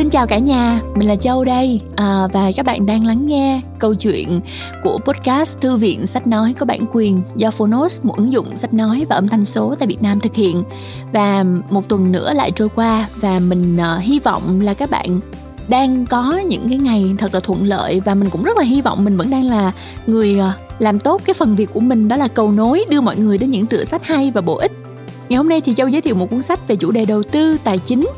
Xin chào cả nhà, mình là Châu đây à, và các bạn đang lắng nghe câu chuyện của podcast Thư viện Sách Nói có bản quyền do Phonos, một ứng dụng sách nói và âm thanh số tại Việt Nam thực hiện. Và một tuần nữa lại trôi qua và mình uh, hy vọng là các bạn đang có những cái ngày thật là thuận lợi và mình cũng rất là hy vọng mình vẫn đang là người uh, làm tốt cái phần việc của mình đó là cầu nối đưa mọi người đến những tựa sách hay và bổ ích. Ngày hôm nay thì Châu giới thiệu một cuốn sách về chủ đề đầu tư tài chính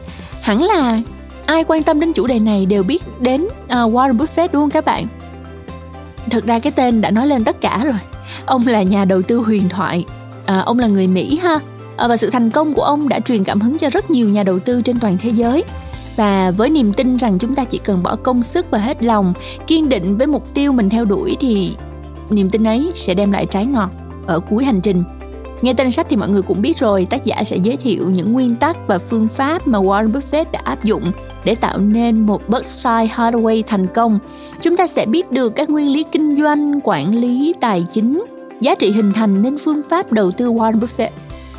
hẳn là ai quan tâm đến chủ đề này đều biết đến uh, Warren Buffett đúng không các bạn? Thực ra cái tên đã nói lên tất cả rồi. Ông là nhà đầu tư huyền thoại. À, ông là người Mỹ ha. À, và sự thành công của ông đã truyền cảm hứng cho rất nhiều nhà đầu tư trên toàn thế giới. Và với niềm tin rằng chúng ta chỉ cần bỏ công sức và hết lòng, kiên định với mục tiêu mình theo đuổi thì niềm tin ấy sẽ đem lại trái ngọt ở cuối hành trình. Nghe tên sách thì mọi người cũng biết rồi, tác giả sẽ giới thiệu những nguyên tắc và phương pháp mà Warren Buffett đã áp dụng để tạo nên một Berkshire Hathaway thành công. Chúng ta sẽ biết được các nguyên lý kinh doanh, quản lý, tài chính, giá trị hình thành nên phương pháp đầu tư Warren Buffett.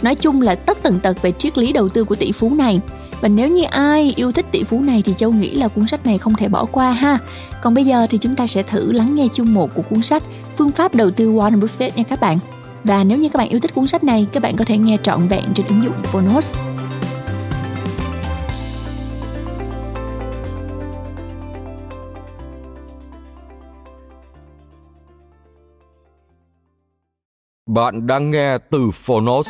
Nói chung là tất tần tật về triết lý đầu tư của tỷ phú này. Và nếu như ai yêu thích tỷ phú này thì Châu nghĩ là cuốn sách này không thể bỏ qua ha. Còn bây giờ thì chúng ta sẽ thử lắng nghe chương 1 của cuốn sách Phương pháp đầu tư Warren Buffett nha các bạn. Và nếu như các bạn yêu thích cuốn sách này, các bạn có thể nghe trọn vẹn trên ứng dụng Phonos. Bạn đang nghe từ Phonos.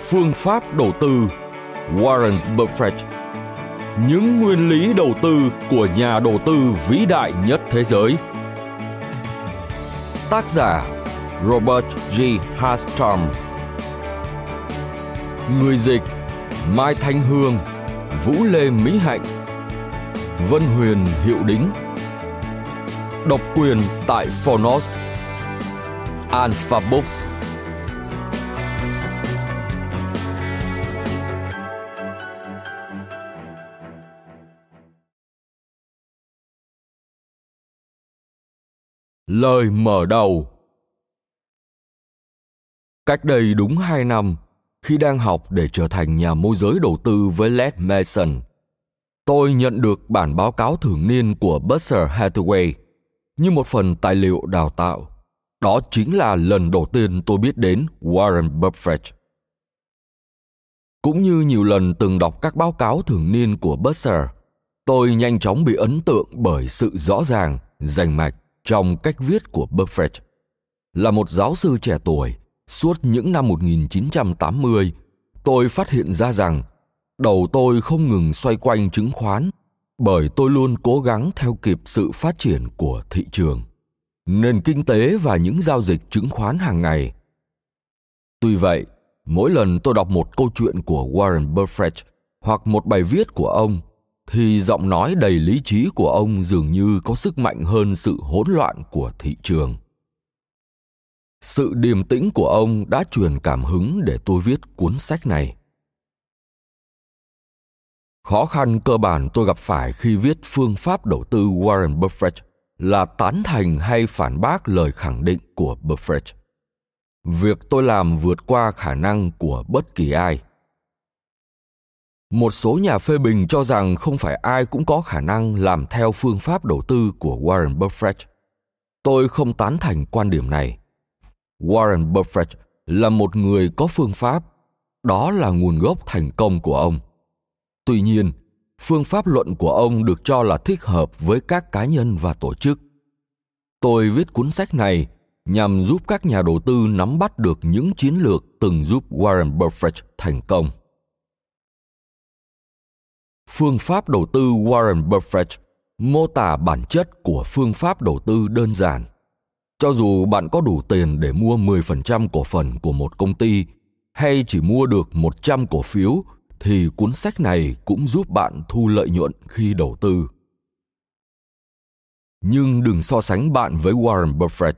Phương pháp đầu tư, Warren Buffett. Những nguyên lý đầu tư của nhà đầu tư vĩ đại nhất thế giới. Tác giả, Robert G. Hastrom Người dịch, Mai Thanh Hương, Vũ Lê Mỹ Hạnh. Vân Huyền, Hiệu Đính. Độc quyền tại Phonos Alpha Books Lời mở đầu. Cách đây đúng 2 năm, khi đang học để trở thành nhà môi giới đầu tư với Led Mason, tôi nhận được bản báo cáo thường niên của Berkshire Hathaway – như một phần tài liệu đào tạo. Đó chính là lần đầu tiên tôi biết đến Warren Buffett. Cũng như nhiều lần từng đọc các báo cáo thường niên của Berkshire, tôi nhanh chóng bị ấn tượng bởi sự rõ ràng, rành mạch trong cách viết của Buffett. Là một giáo sư trẻ tuổi, suốt những năm 1980, tôi phát hiện ra rằng đầu tôi không ngừng xoay quanh chứng khoán bởi tôi luôn cố gắng theo kịp sự phát triển của thị trường, nền kinh tế và những giao dịch chứng khoán hàng ngày. Tuy vậy, mỗi lần tôi đọc một câu chuyện của warren buffett hoặc một bài viết của ông, thì giọng nói đầy lý trí của ông dường như có sức mạnh hơn sự hỗn loạn của thị trường. Sự điềm tĩnh của ông đã truyền cảm hứng để tôi viết cuốn sách này khó khăn cơ bản tôi gặp phải khi viết phương pháp đầu tư warren buffett là tán thành hay phản bác lời khẳng định của buffett. Việc tôi làm vượt qua khả năng của bất kỳ ai. Một số nhà phê bình cho rằng không phải ai cũng có khả năng làm theo phương pháp đầu tư của warren buffett. Tôi không tán thành quan điểm này. Warren buffett là một người có phương pháp. Đó là nguồn gốc thành công của ông. Tuy nhiên, phương pháp luận của ông được cho là thích hợp với các cá nhân và tổ chức. Tôi viết cuốn sách này nhằm giúp các nhà đầu tư nắm bắt được những chiến lược từng giúp Warren Buffett thành công. Phương pháp đầu tư Warren Buffett mô tả bản chất của phương pháp đầu tư đơn giản. Cho dù bạn có đủ tiền để mua 10% cổ phần của một công ty hay chỉ mua được 100 cổ phiếu thì cuốn sách này cũng giúp bạn thu lợi nhuận khi đầu tư. Nhưng đừng so sánh bạn với Warren Buffett,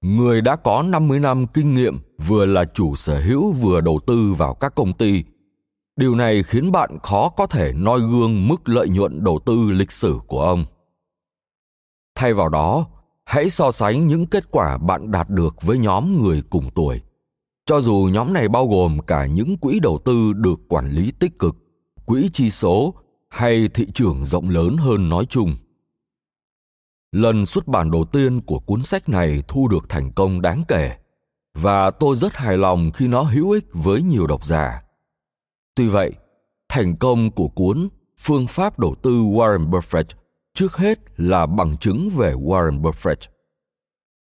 người đã có 50 năm kinh nghiệm vừa là chủ sở hữu vừa đầu tư vào các công ty. Điều này khiến bạn khó có thể noi gương mức lợi nhuận đầu tư lịch sử của ông. Thay vào đó, hãy so sánh những kết quả bạn đạt được với nhóm người cùng tuổi cho dù nhóm này bao gồm cả những quỹ đầu tư được quản lý tích cực, quỹ chi số hay thị trường rộng lớn hơn nói chung. Lần xuất bản đầu tiên của cuốn sách này thu được thành công đáng kể, và tôi rất hài lòng khi nó hữu ích với nhiều độc giả. Tuy vậy, thành công của cuốn phương pháp đầu tư warren buffett trước hết là bằng chứng về warren buffett.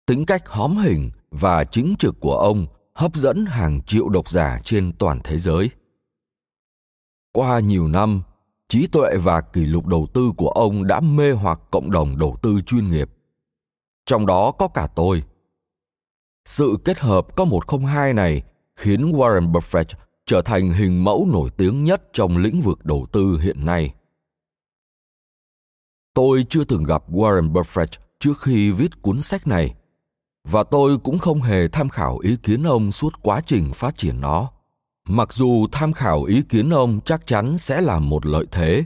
Tính cách hóm hình và chính trực của ông hấp dẫn hàng triệu độc giả trên toàn thế giới. Qua nhiều năm, trí tuệ và kỷ lục đầu tư của ông đã mê hoặc cộng đồng đầu tư chuyên nghiệp. Trong đó có cả tôi. Sự kết hợp có một không hai này khiến warren buffett trở thành hình mẫu nổi tiếng nhất trong lĩnh vực đầu tư hiện nay. Tôi chưa từng gặp warren buffett trước khi viết cuốn sách này và tôi cũng không hề tham khảo ý kiến ông suốt quá trình phát triển nó mặc dù tham khảo ý kiến ông chắc chắn sẽ là một lợi thế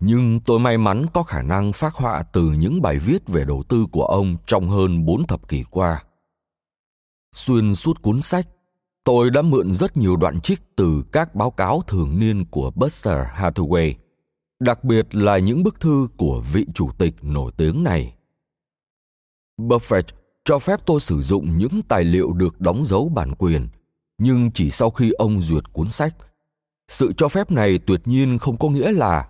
nhưng tôi may mắn có khả năng phát họa từ những bài viết về đầu tư của ông trong hơn bốn thập kỷ qua. Xuyên suốt cuốn sách, tôi đã mượn rất nhiều đoạn trích từ các báo cáo thường niên của Berkshire Hathaway, đặc biệt là những bức thư của vị chủ tịch nổi tiếng này. Buffett cho phép tôi sử dụng những tài liệu được đóng dấu bản quyền, nhưng chỉ sau khi ông duyệt cuốn sách. Sự cho phép này tuyệt nhiên không có nghĩa là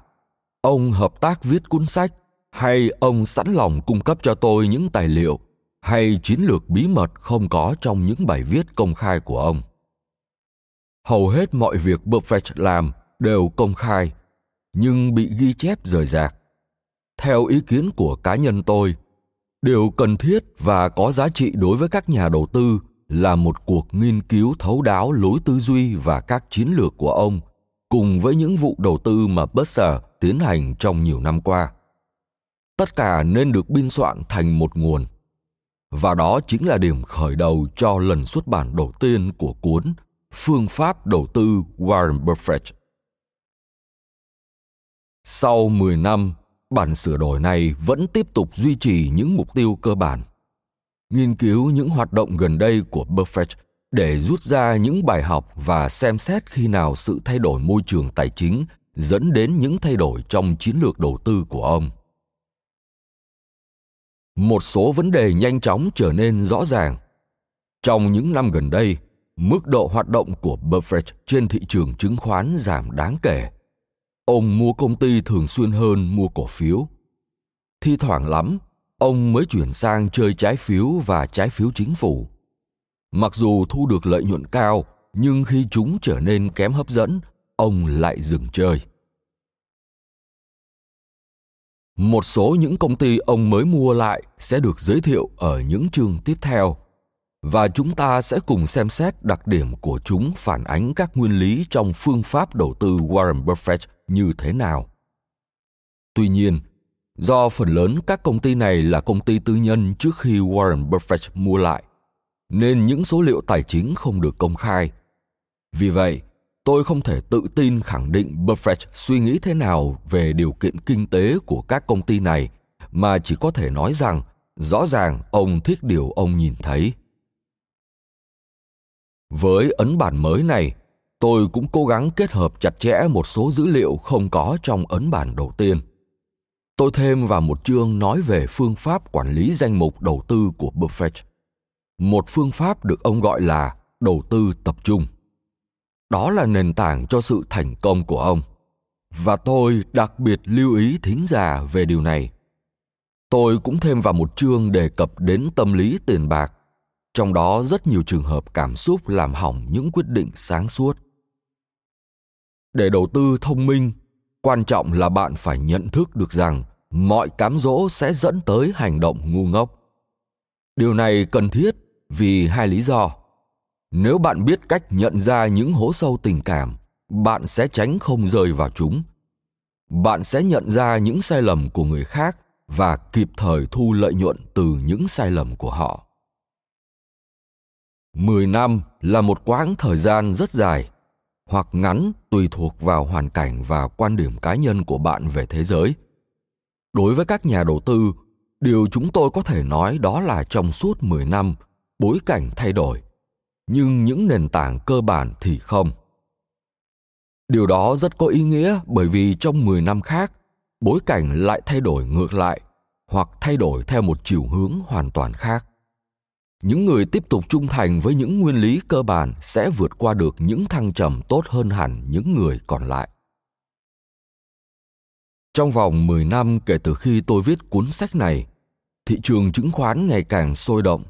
ông hợp tác viết cuốn sách hay ông sẵn lòng cung cấp cho tôi những tài liệu hay chiến lược bí mật không có trong những bài viết công khai của ông. Hầu hết mọi việc buffett làm đều công khai, nhưng bị ghi chép rời rạc. Theo ý kiến của cá nhân tôi điều cần thiết và có giá trị đối với các nhà đầu tư là một cuộc nghiên cứu thấu đáo lối tư duy và các chiến lược của ông cùng với những vụ đầu tư mà Berkshire tiến hành trong nhiều năm qua. Tất cả nên được biên soạn thành một nguồn. Và đó chính là điểm khởi đầu cho lần xuất bản đầu tiên của cuốn Phương pháp đầu tư Warren Buffett. Sau 10 năm, bản sửa đổi này vẫn tiếp tục duy trì những mục tiêu cơ bản – nghiên cứu những hoạt động gần đây của Buffett để rút ra những bài học và xem xét khi nào sự thay đổi môi trường tài chính dẫn đến những thay đổi trong chiến lược đầu tư của ông. Một số vấn đề nhanh chóng trở nên rõ ràng. Trong những năm gần đây, mức độ hoạt động của Buffett trên thị trường chứng khoán giảm đáng kể. Ông mua công ty thường xuyên hơn mua cổ phiếu. Thi thoảng lắm, ông mới chuyển sang chơi trái phiếu và trái phiếu chính phủ. Mặc dù thu được lợi nhuận cao, nhưng khi chúng trở nên kém hấp dẫn, ông lại dừng chơi. Một số những công ty ông mới mua lại sẽ được giới thiệu ở những chương tiếp theo và chúng ta sẽ cùng xem xét đặc điểm của chúng phản ánh các nguyên lý trong phương pháp đầu tư Warren Buffett như thế nào. Tuy nhiên, do phần lớn các công ty này là công ty tư nhân trước khi Warren Buffett mua lại, nên những số liệu tài chính không được công khai. Vì vậy, tôi không thể tự tin khẳng định Buffett suy nghĩ thế nào về điều kiện kinh tế của các công ty này, mà chỉ có thể nói rằng rõ ràng ông thích điều ông nhìn thấy. Với ấn bản mới này, tôi cũng cố gắng kết hợp chặt chẽ một số dữ liệu không có trong ấn bản đầu tiên – Tôi thêm vào một chương nói về phương pháp quản lý danh mục đầu tư của Buffett. Một phương pháp được ông gọi là đầu tư tập trung. Đó là nền tảng cho sự thành công của ông. Và tôi đặc biệt lưu ý thính giả về điều này. Tôi cũng thêm vào một chương đề cập đến tâm lý tiền bạc, trong đó rất nhiều trường hợp cảm xúc làm hỏng những quyết định sáng suốt. Để đầu tư thông minh, quan trọng là bạn phải nhận thức được rằng mọi cám dỗ sẽ dẫn tới hành động ngu ngốc. Điều này cần thiết vì hai lý do. Nếu bạn biết cách nhận ra những hố sâu tình cảm, bạn sẽ tránh không rơi vào chúng. Bạn sẽ nhận ra những sai lầm của người khác và kịp thời thu lợi nhuận từ những sai lầm của họ. 10 năm là một quãng thời gian rất dài hoặc ngắn tùy thuộc vào hoàn cảnh và quan điểm cá nhân của bạn về thế giới đối với các nhà đầu tư điều chúng tôi có thể nói đó là trong suốt 10 năm bối cảnh thay đổi nhưng những nền tảng cơ bản thì không. Điều đó rất có ý nghĩa bởi vì trong 10 năm khác, bối cảnh lại thay đổi ngược lại hoặc thay đổi theo một chiều hướng hoàn toàn khác. Những người tiếp tục trung thành với những nguyên lý cơ bản sẽ vượt qua được những thăng trầm tốt hơn hẳn những người còn lại. Trong vòng 10 năm kể từ khi tôi viết cuốn sách này, thị trường chứng khoán ngày càng sôi động.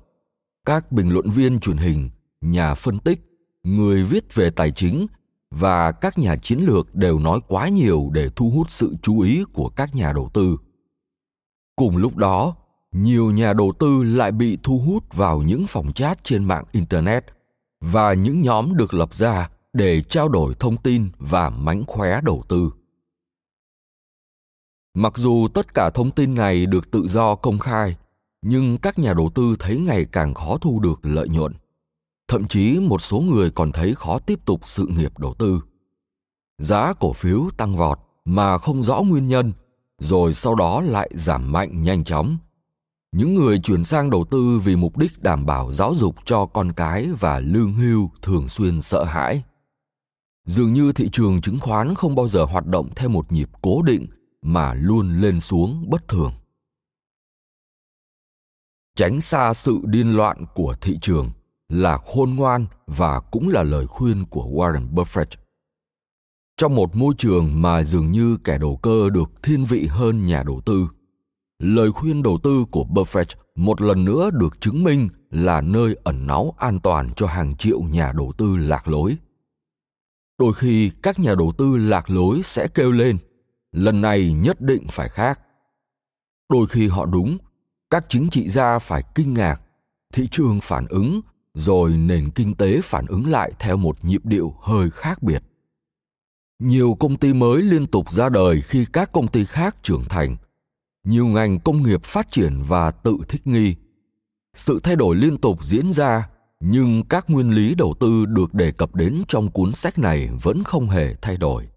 Các bình luận viên truyền hình, nhà phân tích, người viết về tài chính và các nhà chiến lược đều nói quá nhiều để thu hút sự chú ý của các nhà đầu tư. Cùng lúc đó, nhiều nhà đầu tư lại bị thu hút vào những phòng chat trên mạng internet và những nhóm được lập ra để trao đổi thông tin và mánh khóe đầu tư. Mặc dù tất cả thông tin này được tự do công khai, nhưng các nhà đầu tư thấy ngày càng khó thu được lợi nhuận. Thậm chí một số người còn thấy khó tiếp tục sự nghiệp đầu tư. Giá cổ phiếu tăng vọt mà không rõ nguyên nhân, rồi sau đó lại giảm mạnh nhanh chóng những người chuyển sang đầu tư vì mục đích đảm bảo giáo dục cho con cái và lương hưu thường xuyên sợ hãi. Dường như thị trường chứng khoán không bao giờ hoạt động theo một nhịp cố định mà luôn lên xuống bất thường. Tránh xa sự điên loạn của thị trường là khôn ngoan và cũng là lời khuyên của warren buffett. Trong một môi trường mà dường như kẻ đầu cơ được thiên vị hơn nhà đầu tư lời khuyên đầu tư của buffett một lần nữa được chứng minh là nơi ẩn náu an toàn cho hàng triệu nhà đầu tư lạc lối. Đôi khi các nhà đầu tư lạc lối sẽ kêu lên, lần này nhất định phải khác. Đôi khi họ đúng, các chính trị gia phải kinh ngạc, thị trường phản ứng, rồi nền kinh tế phản ứng lại theo một nhịp điệu hơi khác biệt. Nhiều công ty mới liên tục ra đời khi các công ty khác trưởng thành nhiều ngành công nghiệp phát triển và tự thích nghi sự thay đổi liên tục diễn ra nhưng các nguyên lý đầu tư được đề cập đến trong cuốn sách này vẫn không hề thay đổi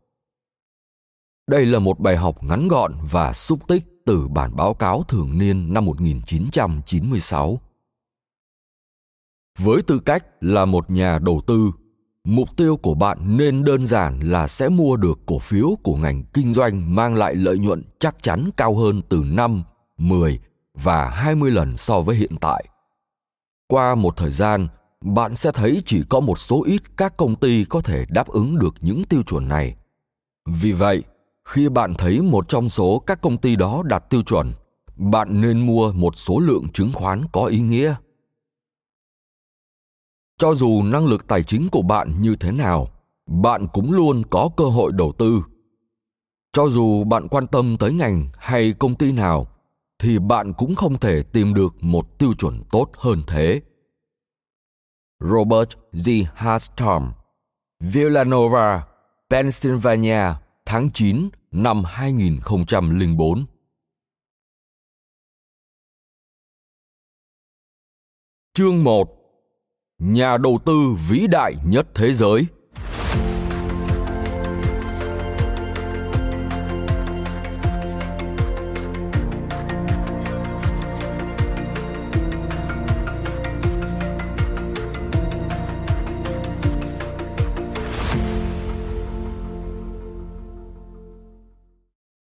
đây là một bài học ngắn gọn và xúc tích từ bản báo cáo thường niên năm 1996. Với tư cách là một nhà đầu tư, mục tiêu của bạn nên đơn giản là sẽ mua được cổ phiếu của ngành kinh doanh mang lại lợi nhuận chắc chắn cao hơn từ 5, 10 và 20 lần so với hiện tại. Qua một thời gian, bạn sẽ thấy chỉ có một số ít các công ty có thể đáp ứng được những tiêu chuẩn này. Vì vậy, khi bạn thấy một trong số các công ty đó đạt tiêu chuẩn bạn nên mua một số lượng chứng khoán có ý nghĩa cho dù năng lực tài chính của bạn như thế nào, bạn cũng luôn có cơ hội đầu tư. Cho dù bạn quan tâm tới ngành hay công ty nào, thì bạn cũng không thể tìm được một tiêu chuẩn tốt hơn thế. Robert g. Hastorm villanova, pennsylvania, tháng 9 năm 2004. Chương 1 Nhà đầu tư vĩ đại nhất thế giới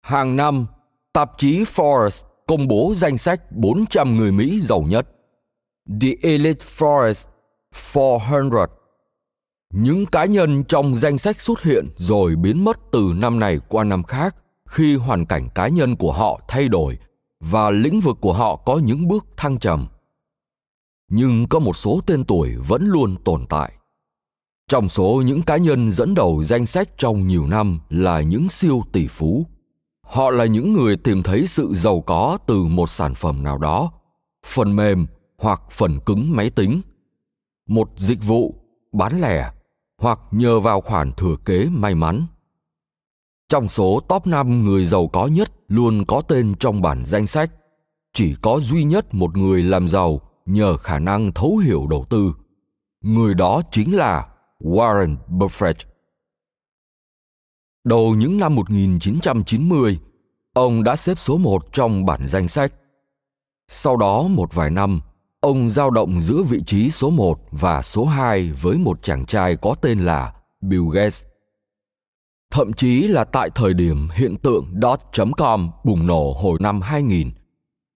Hàng năm, tạp chí Forbes công bố danh sách 400 người Mỹ giàu nhất. The Elite Forbes 400. Những cá nhân trong danh sách xuất hiện rồi biến mất từ năm này qua năm khác khi hoàn cảnh cá nhân của họ thay đổi và lĩnh vực của họ có những bước thăng trầm. Nhưng có một số tên tuổi vẫn luôn tồn tại. Trong số những cá nhân dẫn đầu danh sách trong nhiều năm là những siêu tỷ phú họ là những người tìm thấy sự giàu có từ một sản phẩm nào đó, phần mềm hoặc phần cứng máy tính một dịch vụ bán lẻ hoặc nhờ vào khoản thừa kế may mắn. Trong số top 5 người giàu có nhất luôn có tên trong bản danh sách. Chỉ có duy nhất một người làm giàu nhờ khả năng thấu hiểu đầu tư. Người đó chính là Warren Buffett. Đầu những năm 1990, ông đã xếp số một trong bản danh sách. Sau đó một vài năm, ông giao động giữa vị trí số 1 và số 2 với một chàng trai có tên là Bill Gates. Thậm chí là tại thời điểm hiện tượng dot.com bùng nổ hồi năm 2000,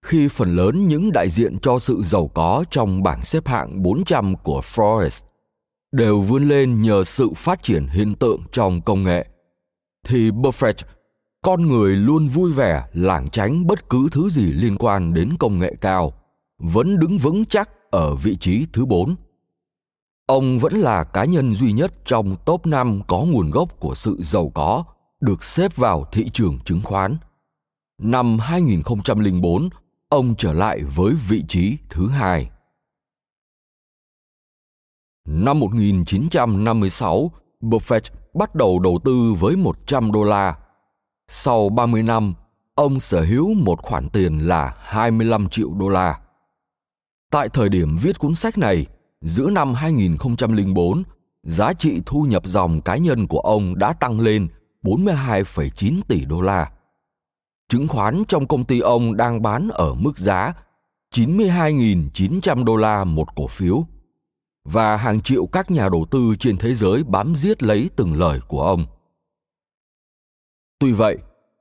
khi phần lớn những đại diện cho sự giàu có trong bảng xếp hạng 400 của Forbes đều vươn lên nhờ sự phát triển hiện tượng trong công nghệ, thì Buffett, con người luôn vui vẻ lảng tránh bất cứ thứ gì liên quan đến công nghệ cao, vẫn đứng vững chắc ở vị trí thứ 4. Ông vẫn là cá nhân duy nhất trong top 5 có nguồn gốc của sự giàu có được xếp vào thị trường chứng khoán. Năm 2004, ông trở lại với vị trí thứ hai. Năm 1956, Buffett bắt đầu đầu tư với 100 đô la. Sau 30 năm, ông sở hữu một khoản tiền là 25 triệu đô la. Tại thời điểm viết cuốn sách này, giữa năm 2004, giá trị thu nhập dòng cá nhân của ông đã tăng lên 42,9 tỷ đô la. Chứng khoán trong công ty ông đang bán ở mức giá 92.900 đô la một cổ phiếu và hàng triệu các nhà đầu tư trên thế giới bám giết lấy từng lời của ông. Tuy vậy,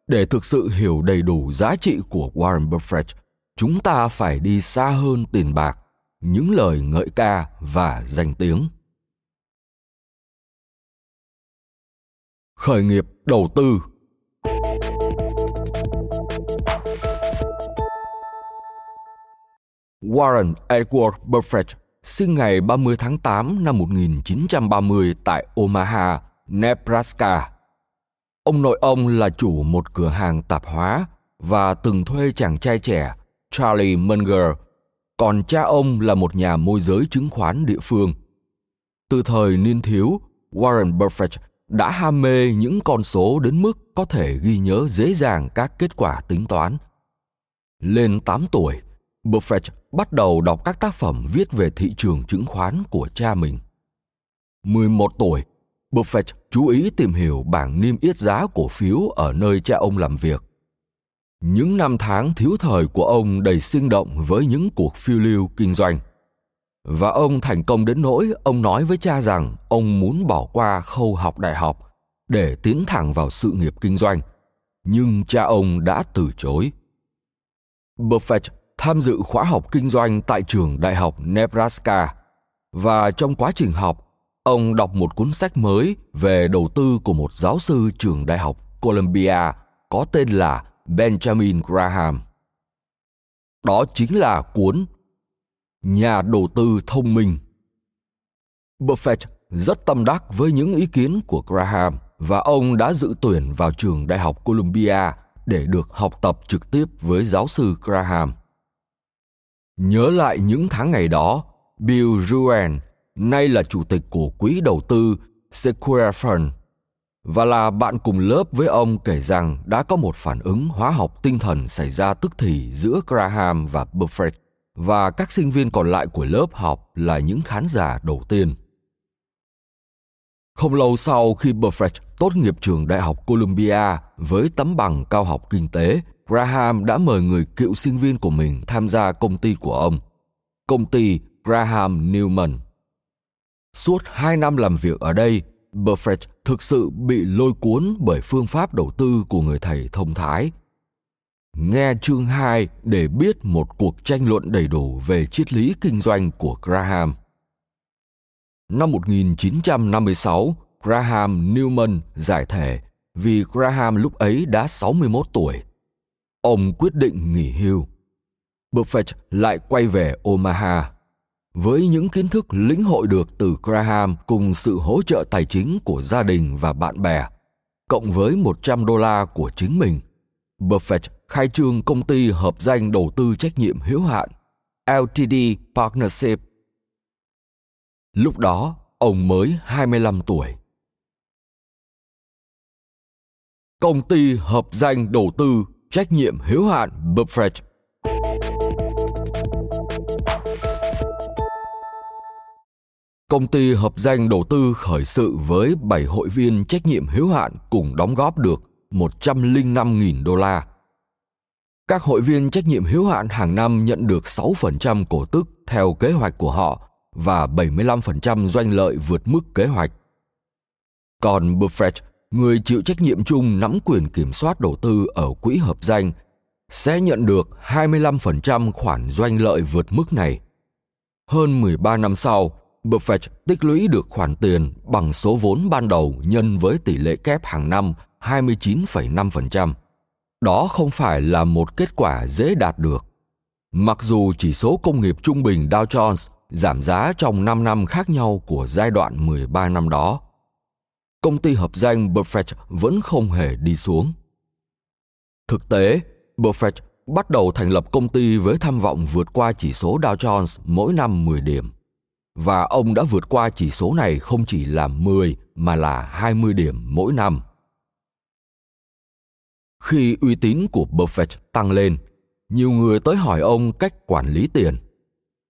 để thực sự hiểu đầy đủ giá trị của Warren Buffett, chúng ta phải đi xa hơn tiền bạc, những lời ngợi ca và danh tiếng. Khởi nghiệp đầu tư Warren Edward Buffett sinh ngày 30 tháng 8 năm 1930 tại Omaha, Nebraska. Ông nội ông là chủ một cửa hàng tạp hóa và từng thuê chàng trai trẻ Charlie Munger, còn cha ông là một nhà môi giới chứng khoán địa phương. Từ thời niên thiếu, Warren Buffett đã ham mê những con số đến mức có thể ghi nhớ dễ dàng các kết quả tính toán. Lên 8 tuổi, Buffett bắt đầu đọc các tác phẩm viết về thị trường chứng khoán của cha mình. 11 tuổi, Buffett chú ý tìm hiểu bảng niêm yết giá cổ phiếu ở nơi cha ông làm việc. Những năm tháng thiếu thời của ông đầy sinh động với những cuộc phiêu lưu kinh doanh. Và ông thành công đến nỗi ông nói với cha rằng ông muốn bỏ qua khâu học đại học để tiến thẳng vào sự nghiệp kinh doanh. Nhưng cha ông đã từ chối. Buffett tham dự khóa học kinh doanh tại trường đại học Nebraska và trong quá trình học, ông đọc một cuốn sách mới về đầu tư của một giáo sư trường đại học Columbia có tên là Benjamin Graham. Đó chính là cuốn Nhà đầu tư thông minh. Buffett rất tâm đắc với những ý kiến của Graham và ông đã dự tuyển vào trường Đại học Columbia để được học tập trực tiếp với giáo sư Graham. Nhớ lại những tháng ngày đó, Bill Ruan, nay là chủ tịch của quỹ đầu tư Sequoia Fund, và là bạn cùng lớp với ông kể rằng đã có một phản ứng hóa học tinh thần xảy ra tức thì giữa Graham và Buffett và các sinh viên còn lại của lớp học là những khán giả đầu tiên. Không lâu sau khi Buffett tốt nghiệp trường Đại học Columbia với tấm bằng cao học kinh tế, Graham đã mời người cựu sinh viên của mình tham gia công ty của ông, công ty Graham Newman. Suốt hai năm làm việc ở đây, Buffett thực sự bị lôi cuốn bởi phương pháp đầu tư của người thầy thông thái. Nghe chương 2 để biết một cuộc tranh luận đầy đủ về triết lý kinh doanh của Graham. Năm 1956, Graham Newman giải thể vì Graham lúc ấy đã 61 tuổi. Ông quyết định nghỉ hưu. Buffett lại quay về Omaha. Với những kiến thức lĩnh hội được từ Graham cùng sự hỗ trợ tài chính của gia đình và bạn bè, cộng với 100 đô la của chính mình, Buffett khai trương công ty hợp danh đầu tư trách nhiệm hữu hạn LTD Partnership. Lúc đó, ông mới 25 tuổi. Công ty hợp danh đầu tư trách nhiệm hữu hạn Buffett. Công ty hợp danh đầu tư khởi sự với 7 hội viên trách nhiệm hữu hạn cùng đóng góp được 105.000 đô la. Các hội viên trách nhiệm hữu hạn hàng năm nhận được 6% cổ tức theo kế hoạch của họ và 75% doanh lợi vượt mức kế hoạch. Còn Buffett, người chịu trách nhiệm chung nắm quyền kiểm soát đầu tư ở quỹ hợp danh, sẽ nhận được 25% khoản doanh lợi vượt mức này. Hơn 13 năm sau, Buffett tích lũy được khoản tiền bằng số vốn ban đầu nhân với tỷ lệ kép hàng năm 29,5%. Đó không phải là một kết quả dễ đạt được. Mặc dù chỉ số công nghiệp trung bình Dow Jones giảm giá trong 5 năm khác nhau của giai đoạn 13 năm đó, công ty hợp danh Buffett vẫn không hề đi xuống. Thực tế, Buffett bắt đầu thành lập công ty với tham vọng vượt qua chỉ số Dow Jones mỗi năm 10 điểm. Và ông đã vượt qua chỉ số này không chỉ là 10 mà là 20 điểm mỗi năm. Khi uy tín của Buffett tăng lên, nhiều người tới hỏi ông cách quản lý tiền.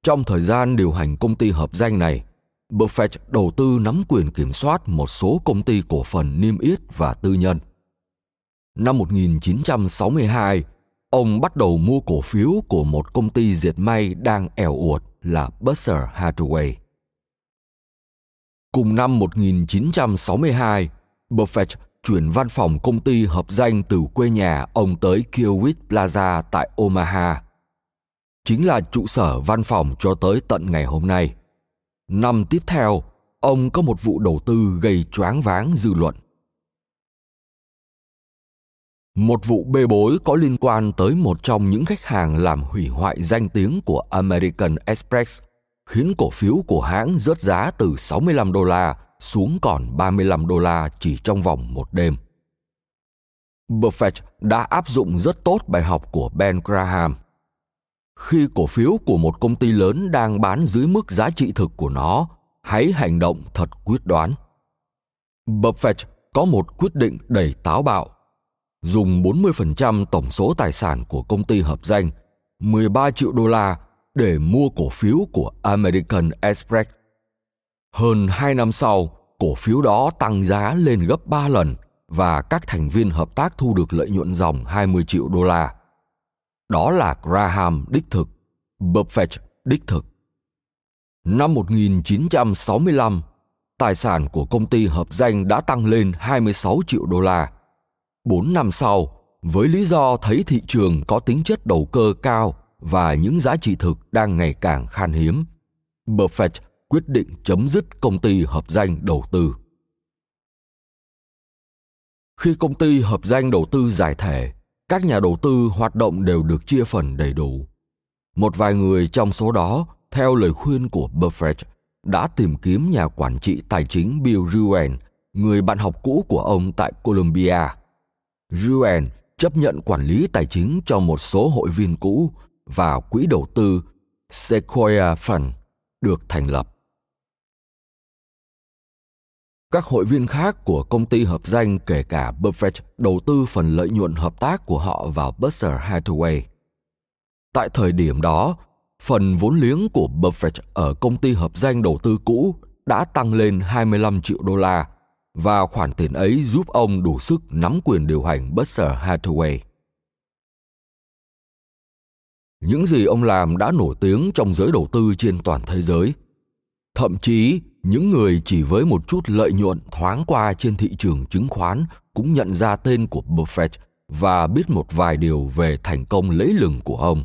Trong thời gian điều hành công ty hợp danh này, Buffett đầu tư nắm quyền kiểm soát một số công ty cổ phần niêm yết và tư nhân. Năm 1962, ông bắt đầu mua cổ phiếu của một công ty diệt may đang eo uột là Berkshire Hathaway. Cùng năm 1962, Buffett chuyển văn phòng công ty hợp danh từ quê nhà ông tới Kiewit Plaza tại Omaha. Chính là trụ sở văn phòng cho tới tận ngày hôm nay. Năm tiếp theo, ông có một vụ đầu tư gây choáng váng dư luận. Một vụ bê bối có liên quan tới một trong những khách hàng làm hủy hoại danh tiếng của American Express, khiến cổ phiếu của hãng rớt giá từ 65 đô la xuống còn 35 đô la chỉ trong vòng một đêm. Buffett đã áp dụng rất tốt bài học của Ben Graham. Khi cổ phiếu của một công ty lớn đang bán dưới mức giá trị thực của nó, hãy hành động thật quyết đoán. Buffett có một quyết định đầy táo bạo. Dùng 40% tổng số tài sản của công ty hợp danh, 13 triệu đô la để mua cổ phiếu của American Express hơn 2 năm sau, cổ phiếu đó tăng giá lên gấp 3 lần và các thành viên hợp tác thu được lợi nhuận dòng 20 triệu đô la. Đó là Graham đích thực, Buffett đích thực. Năm 1965, tài sản của công ty hợp danh đã tăng lên 26 triệu đô la. 4 năm sau, với lý do thấy thị trường có tính chất đầu cơ cao và những giá trị thực đang ngày càng khan hiếm, Buffett quyết định chấm dứt công ty hợp danh đầu tư. Khi công ty hợp danh đầu tư giải thể, các nhà đầu tư hoạt động đều được chia phần đầy đủ. Một vài người trong số đó, theo lời khuyên của Buffett, đã tìm kiếm nhà quản trị tài chính Bill Ruane, người bạn học cũ của ông tại Columbia. Ruan chấp nhận quản lý tài chính cho một số hội viên cũ và quỹ đầu tư Sequoia Fund được thành lập. Các hội viên khác của công ty hợp danh kể cả Buffett đầu tư phần lợi nhuận hợp tác của họ vào Berkshire Hathaway. Tại thời điểm đó, phần vốn liếng của Buffett ở công ty hợp danh đầu tư cũ đã tăng lên 25 triệu đô la và khoản tiền ấy giúp ông đủ sức nắm quyền điều hành Berkshire Hathaway. Những gì ông làm đã nổi tiếng trong giới đầu tư trên toàn thế giới. Thậm chí, những người chỉ với một chút lợi nhuận thoáng qua trên thị trường chứng khoán cũng nhận ra tên của Buffett và biết một vài điều về thành công lấy lừng của ông.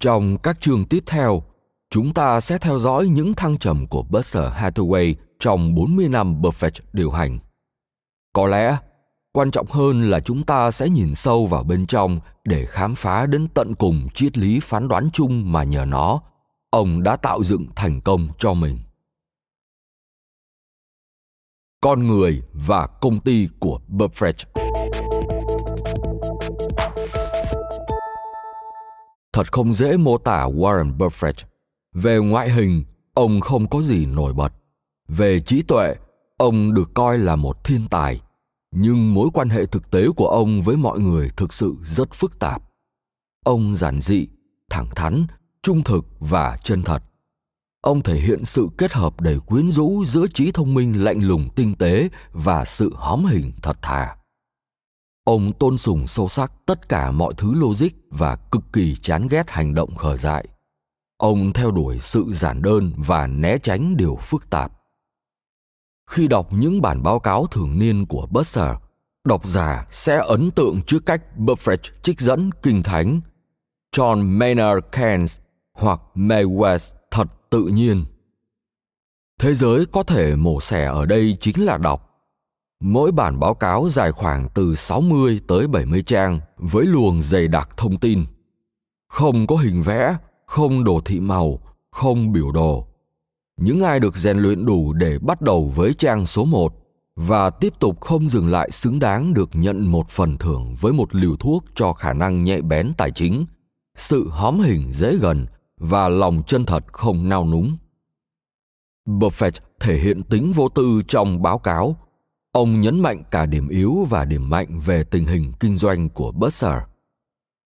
Trong các chương tiếp theo, chúng ta sẽ theo dõi những thăng trầm của Berkshire Hathaway trong 40 năm Buffett điều hành. Có lẽ, quan trọng hơn là chúng ta sẽ nhìn sâu vào bên trong để khám phá đến tận cùng triết lý phán đoán chung mà nhờ nó, ông đã tạo dựng thành công cho mình. con người và công ty của Buffett. Thật không dễ mô tả Warren Buffett. Về ngoại hình, ông không có gì nổi bật. Về trí tuệ, ông được coi là một thiên tài, nhưng mối quan hệ thực tế của ông với mọi người thực sự rất phức tạp. Ông giản dị, thẳng thắn, trung thực và chân thật. Ông thể hiện sự kết hợp đầy quyến rũ giữa trí thông minh lạnh lùng tinh tế và sự hóm hình thật thà. Ông tôn sùng sâu sắc tất cả mọi thứ logic và cực kỳ chán ghét hành động khờ dại. Ông theo đuổi sự giản đơn và né tránh điều phức tạp khi đọc những bản báo cáo thường niên của Buster, độc giả sẽ ấn tượng trước cách Buffett trích dẫn kinh thánh John Maynard Keynes hoặc May West thật tự nhiên. Thế giới có thể mổ xẻ ở đây chính là đọc. Mỗi bản báo cáo dài khoảng từ 60 tới 70 trang với luồng dày đặc thông tin. Không có hình vẽ, không đồ thị màu, không biểu đồ những ai được rèn luyện đủ để bắt đầu với trang số 1 và tiếp tục không dừng lại xứng đáng được nhận một phần thưởng với một liều thuốc cho khả năng nhạy bén tài chính, sự hóm hình dễ gần và lòng chân thật không nao núng. Buffett thể hiện tính vô tư trong báo cáo. Ông nhấn mạnh cả điểm yếu và điểm mạnh về tình hình kinh doanh của Berkshire.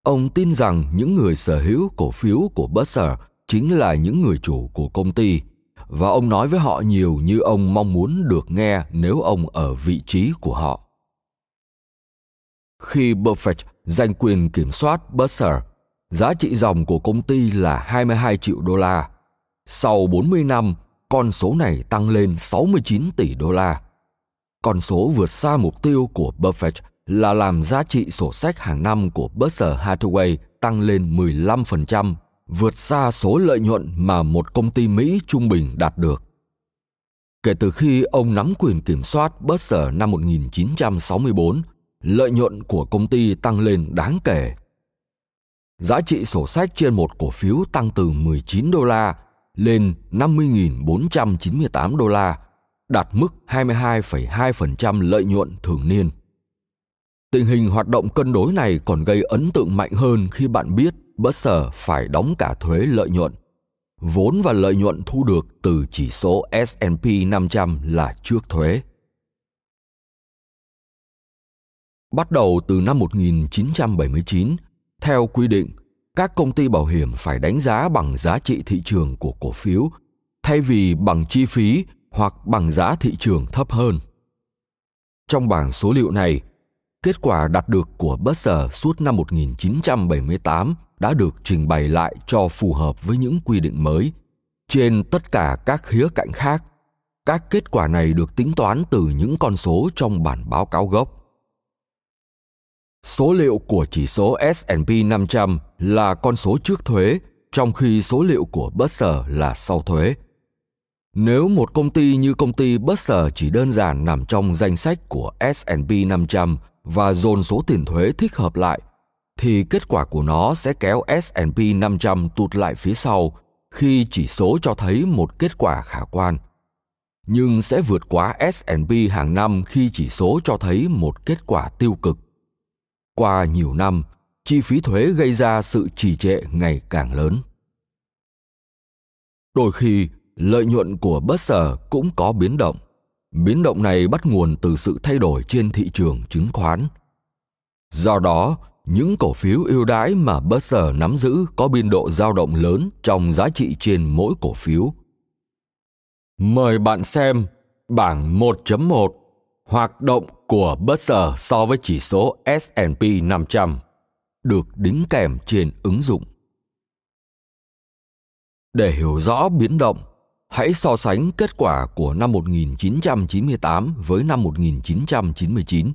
Ông tin rằng những người sở hữu cổ phiếu của Berkshire chính là những người chủ của công ty – và ông nói với họ nhiều như ông mong muốn được nghe nếu ông ở vị trí của họ. Khi Buffett giành quyền kiểm soát Berkshire, giá trị dòng của công ty là 22 triệu đô la. Sau 40 năm, con số này tăng lên 69 tỷ đô la. Con số vượt xa mục tiêu của Buffett là làm giá trị sổ sách hàng năm của Berkshire Hathaway tăng lên 15% vượt xa số lợi nhuận mà một công ty Mỹ trung bình đạt được. Kể từ khi ông nắm quyền kiểm soát Berkshire năm 1964, lợi nhuận của công ty tăng lên đáng kể. Giá trị sổ sách trên một cổ phiếu tăng từ 19 đô la lên 50.498 đô la, đạt mức 22,2% lợi nhuận thường niên. Tình hình hoạt động cân đối này còn gây ấn tượng mạnh hơn khi bạn biết Berkshire phải đóng cả thuế lợi nhuận. Vốn và lợi nhuận thu được từ chỉ số S&P 500 là trước thuế. Bắt đầu từ năm 1979, theo quy định, các công ty bảo hiểm phải đánh giá bằng giá trị thị trường của cổ phiếu thay vì bằng chi phí hoặc bằng giá thị trường thấp hơn. Trong bảng số liệu này, kết quả đạt được của Berkshire suốt năm 1978 đã được trình bày lại cho phù hợp với những quy định mới trên tất cả các khía cạnh khác các kết quả này được tính toán từ những con số trong bản báo cáo gốc. Số liệu của chỉ số S&P 500 là con số trước thuế, trong khi số liệu của Berkshire là sau thuế. Nếu một công ty như công ty Berkshire chỉ đơn giản nằm trong danh sách của S&P 500 và dồn số tiền thuế thích hợp lại thì kết quả của nó sẽ kéo S&P 500 tụt lại phía sau khi chỉ số cho thấy một kết quả khả quan. Nhưng sẽ vượt quá S&P hàng năm khi chỉ số cho thấy một kết quả tiêu cực. Qua nhiều năm, chi phí thuế gây ra sự trì trệ ngày càng lớn. Đôi khi, lợi nhuận của bất sở cũng có biến động. Biến động này bắt nguồn từ sự thay đổi trên thị trường chứng khoán. Do đó, những cổ phiếu ưu đãi mà Berkshire nắm giữ có biên độ dao động lớn trong giá trị trên mỗi cổ phiếu. Mời bạn xem bảng 1.1 hoạt động của Berkshire so với chỉ số S&P 500 được đính kèm trên ứng dụng. Để hiểu rõ biến động, hãy so sánh kết quả của năm 1998 với năm 1999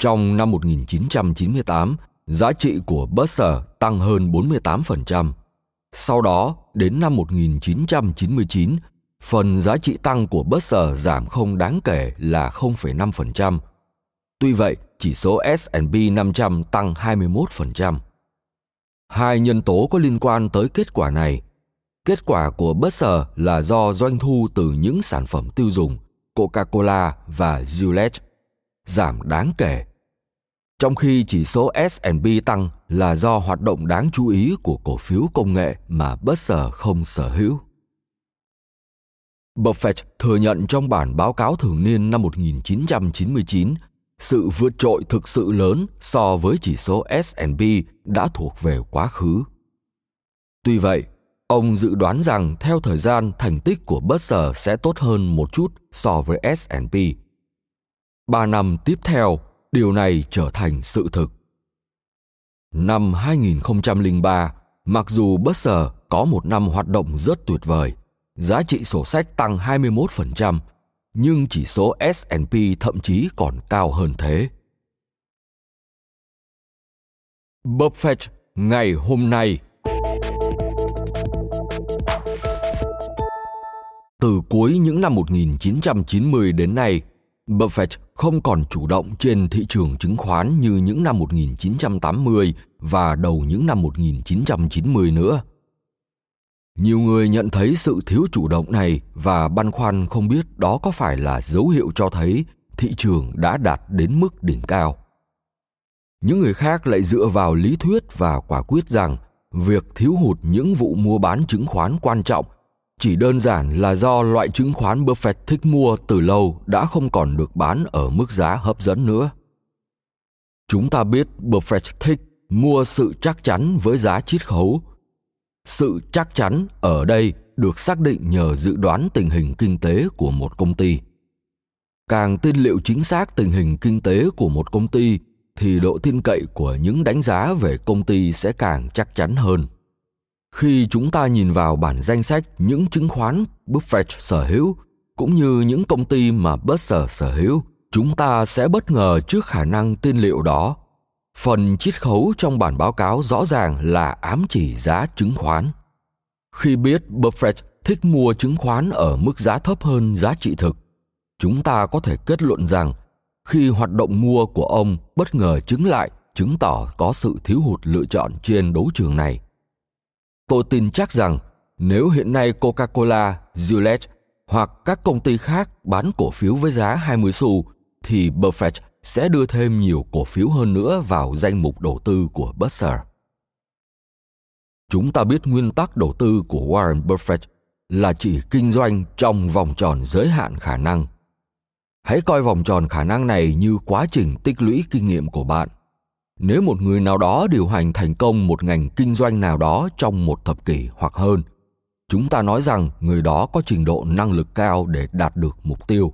trong năm 1998, giá trị của Berkshire tăng hơn 48%. Sau đó, đến năm 1999, phần giá trị tăng của Berkshire giảm không đáng kể là 0,5%. Tuy vậy, chỉ số S&P 500 tăng 21%. Hai nhân tố có liên quan tới kết quả này. Kết quả của Berkshire là do doanh thu từ những sản phẩm tiêu dùng Coca-Cola và Gillette giảm đáng kể trong khi chỉ số S&P tăng là do hoạt động đáng chú ý của cổ phiếu công nghệ mà Berkshire không sở hữu. Buffett thừa nhận trong bản báo cáo thường niên năm 1999 sự vượt trội thực sự lớn so với chỉ số S&P đã thuộc về quá khứ. Tuy vậy, ông dự đoán rằng theo thời gian thành tích của Berkshire sẽ tốt hơn một chút so với S&P. Ba năm tiếp theo, điều này trở thành sự thực. Năm 2003, mặc dù Berkshire có một năm hoạt động rất tuyệt vời. Giá trị sổ sách tăng 21%, nhưng chỉ số S&P thậm chí còn cao hơn thế. Buffett ngày hôm nay Từ cuối những năm 1990 đến nay, Buffett không còn chủ động trên thị trường chứng khoán như những năm 1980 và đầu những năm 1990 nữa. Nhiều người nhận thấy sự thiếu chủ động này và băn khoăn không biết đó có phải là dấu hiệu cho thấy thị trường đã đạt đến mức đỉnh cao. Những người khác lại dựa vào lý thuyết và quả quyết rằng việc thiếu hụt những vụ mua bán chứng khoán quan trọng chỉ đơn giản là do loại chứng khoán Buffett thích mua từ lâu đã không còn được bán ở mức giá hấp dẫn nữa. Chúng ta biết Buffett thích mua sự chắc chắn với giá chiết khấu. Sự chắc chắn ở đây được xác định nhờ dự đoán tình hình kinh tế của một công ty. Càng tin liệu chính xác tình hình kinh tế của một công ty, thì độ tin cậy của những đánh giá về công ty sẽ càng chắc chắn hơn khi chúng ta nhìn vào bản danh sách những chứng khoán Buffett sở hữu cũng như những công ty mà Buffett sở hữu, chúng ta sẽ bất ngờ trước khả năng tin liệu đó. Phần chiết khấu trong bản báo cáo rõ ràng là ám chỉ giá chứng khoán. Khi biết Buffett thích mua chứng khoán ở mức giá thấp hơn giá trị thực, chúng ta có thể kết luận rằng khi hoạt động mua của ông bất ngờ chứng lại chứng tỏ có sự thiếu hụt lựa chọn trên đấu trường này Tôi tin chắc rằng nếu hiện nay Coca-Cola, Gillette hoặc các công ty khác bán cổ phiếu với giá 20 xu thì Buffett sẽ đưa thêm nhiều cổ phiếu hơn nữa vào danh mục đầu tư của Berkshire. Chúng ta biết nguyên tắc đầu tư của Warren Buffett là chỉ kinh doanh trong vòng tròn giới hạn khả năng. Hãy coi vòng tròn khả năng này như quá trình tích lũy kinh nghiệm của bạn nếu một người nào đó điều hành thành công một ngành kinh doanh nào đó trong một thập kỷ hoặc hơn, chúng ta nói rằng người đó có trình độ năng lực cao để đạt được mục tiêu.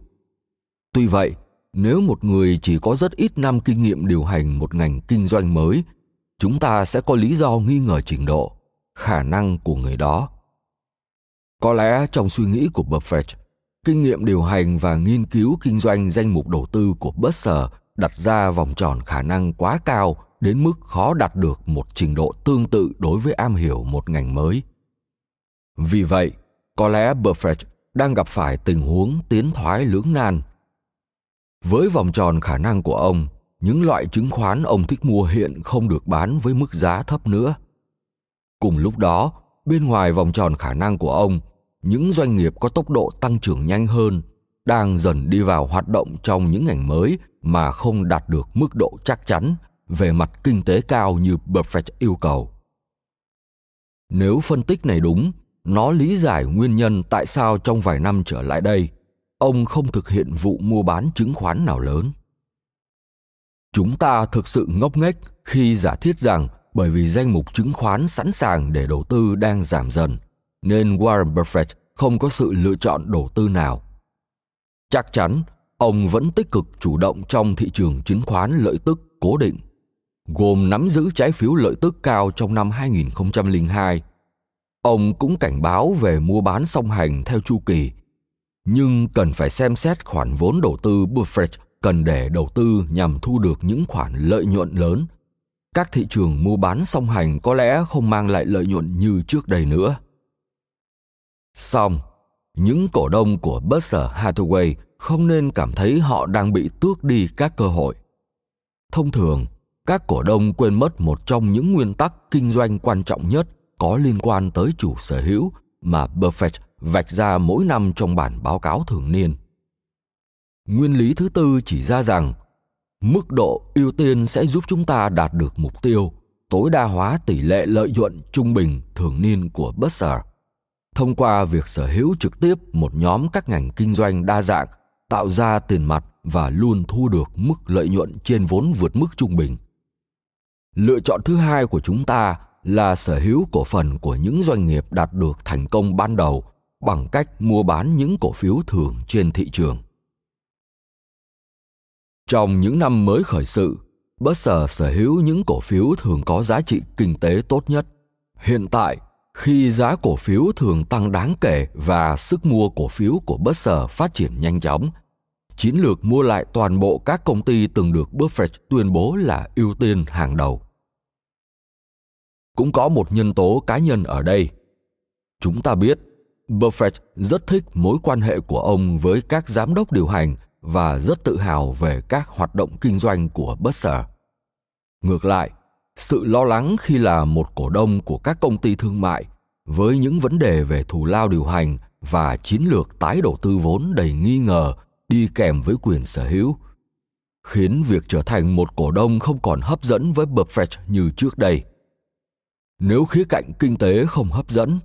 Tuy vậy, nếu một người chỉ có rất ít năm kinh nghiệm điều hành một ngành kinh doanh mới, chúng ta sẽ có lý do nghi ngờ trình độ, khả năng của người đó. Có lẽ trong suy nghĩ của buffett, kinh nghiệm điều hành và nghiên cứu kinh doanh danh mục đầu tư của Buster đặt ra vòng tròn khả năng quá cao đến mức khó đạt được một trình độ tương tự đối với am hiểu một ngành mới. Vì vậy, có lẽ Buffett đang gặp phải tình huống tiến thoái lưỡng nan. Với vòng tròn khả năng của ông, những loại chứng khoán ông thích mua hiện không được bán với mức giá thấp nữa. Cùng lúc đó, bên ngoài vòng tròn khả năng của ông, những doanh nghiệp có tốc độ tăng trưởng nhanh hơn đang dần đi vào hoạt động trong những ngành mới mà không đạt được mức độ chắc chắn về mặt kinh tế cao như Buffett yêu cầu. Nếu phân tích này đúng, nó lý giải nguyên nhân tại sao trong vài năm trở lại đây, ông không thực hiện vụ mua bán chứng khoán nào lớn. Chúng ta thực sự ngốc nghếch khi giả thiết rằng bởi vì danh mục chứng khoán sẵn sàng để đầu tư đang giảm dần, nên Warren Buffett không có sự lựa chọn đầu tư nào. Chắc chắn, ông vẫn tích cực chủ động trong thị trường chứng khoán lợi tức cố định, gồm nắm giữ trái phiếu lợi tức cao trong năm 2002. Ông cũng cảnh báo về mua bán song hành theo chu kỳ, nhưng cần phải xem xét khoản vốn đầu tư Buffett cần để đầu tư nhằm thu được những khoản lợi nhuận lớn. Các thị trường mua bán song hành có lẽ không mang lại lợi nhuận như trước đây nữa. Xong, những cổ đông của Berkshire Hathaway không nên cảm thấy họ đang bị tước đi các cơ hội. Thông thường, các cổ đông quên mất một trong những nguyên tắc kinh doanh quan trọng nhất có liên quan tới chủ sở hữu mà Buffett vạch ra mỗi năm trong bản báo cáo thường niên. Nguyên lý thứ tư chỉ ra rằng mức độ ưu tiên sẽ giúp chúng ta đạt được mục tiêu tối đa hóa tỷ lệ lợi nhuận trung bình thường niên của Berkshire thông qua việc sở hữu trực tiếp một nhóm các ngành kinh doanh đa dạng tạo ra tiền mặt và luôn thu được mức lợi nhuận trên vốn vượt mức trung bình lựa chọn thứ hai của chúng ta là sở hữu cổ phần của những doanh nghiệp đạt được thành công ban đầu bằng cách mua bán những cổ phiếu thường trên thị trường trong những năm mới khởi sự Berkshire sở hữu những cổ phiếu thường có giá trị kinh tế tốt nhất. Hiện tại, khi giá cổ phiếu thường tăng đáng kể và sức mua cổ phiếu của Berkshire phát triển nhanh chóng, chiến lược mua lại toàn bộ các công ty từng được Buffett tuyên bố là ưu tiên hàng đầu. Cũng có một nhân tố cá nhân ở đây. Chúng ta biết Buffett rất thích mối quan hệ của ông với các giám đốc điều hành và rất tự hào về các hoạt động kinh doanh của Berkshire. Ngược lại, sự lo lắng khi là một cổ đông của các công ty thương mại với những vấn đề về thù lao điều hành và chiến lược tái đầu tư vốn đầy nghi ngờ đi kèm với quyền sở hữu khiến việc trở thành một cổ đông không còn hấp dẫn với Buffett như trước đây. Nếu khía cạnh kinh tế không hấp dẫn,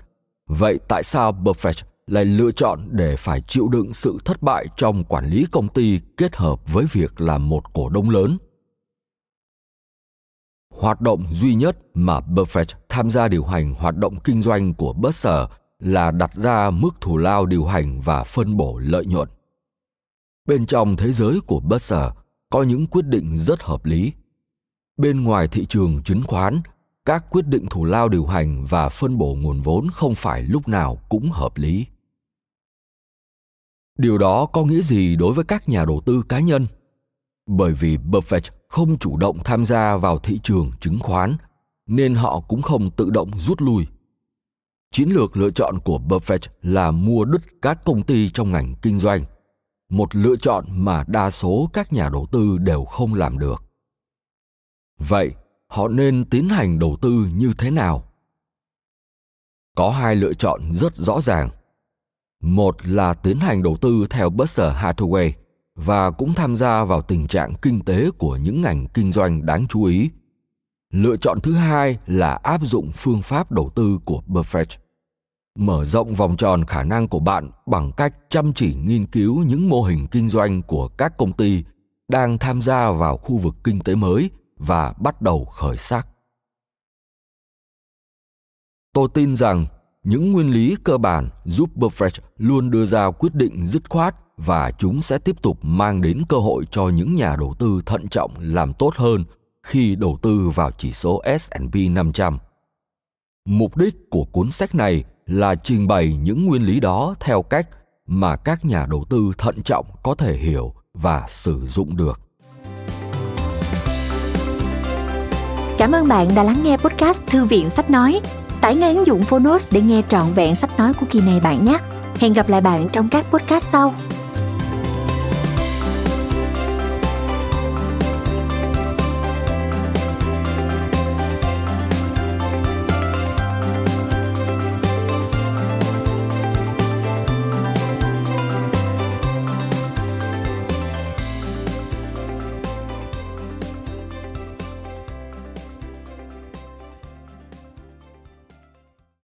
vậy tại sao Buffett lại lựa chọn để phải chịu đựng sự thất bại trong quản lý công ty kết hợp với việc làm một cổ đông lớn? Hoạt động duy nhất mà Buffett tham gia điều hành hoạt động kinh doanh của Berkshire là đặt ra mức thù lao điều hành và phân bổ lợi nhuận. Bên trong thế giới của Berkshire có những quyết định rất hợp lý. Bên ngoài thị trường chứng khoán, các quyết định thù lao điều hành và phân bổ nguồn vốn không phải lúc nào cũng hợp lý. Điều đó có nghĩa gì đối với các nhà đầu tư cá nhân? Bởi vì Buffett không chủ động tham gia vào thị trường chứng khoán nên họ cũng không tự động rút lui. Chiến lược lựa chọn của Buffett là mua đứt các công ty trong ngành kinh doanh, một lựa chọn mà đa số các nhà đầu tư đều không làm được. Vậy, họ nên tiến hành đầu tư như thế nào? Có hai lựa chọn rất rõ ràng. Một là tiến hành đầu tư theo Berkshire Hathaway và cũng tham gia vào tình trạng kinh tế của những ngành kinh doanh đáng chú ý. Lựa chọn thứ hai là áp dụng phương pháp đầu tư của Buffett. Mở rộng vòng tròn khả năng của bạn bằng cách chăm chỉ nghiên cứu những mô hình kinh doanh của các công ty đang tham gia vào khu vực kinh tế mới và bắt đầu khởi sắc. Tôi tin rằng những nguyên lý cơ bản giúp Buffett luôn đưa ra quyết định dứt khoát và chúng sẽ tiếp tục mang đến cơ hội cho những nhà đầu tư thận trọng làm tốt hơn khi đầu tư vào chỉ số S&P 500. Mục đích của cuốn sách này là trình bày những nguyên lý đó theo cách mà các nhà đầu tư thận trọng có thể hiểu và sử dụng được. Cảm ơn bạn đã lắng nghe podcast Thư viện Sách Nói. Tải ngay ứng dụng Phonos để nghe trọn vẹn sách nói của kỳ này bạn nhé. Hẹn gặp lại bạn trong các podcast sau.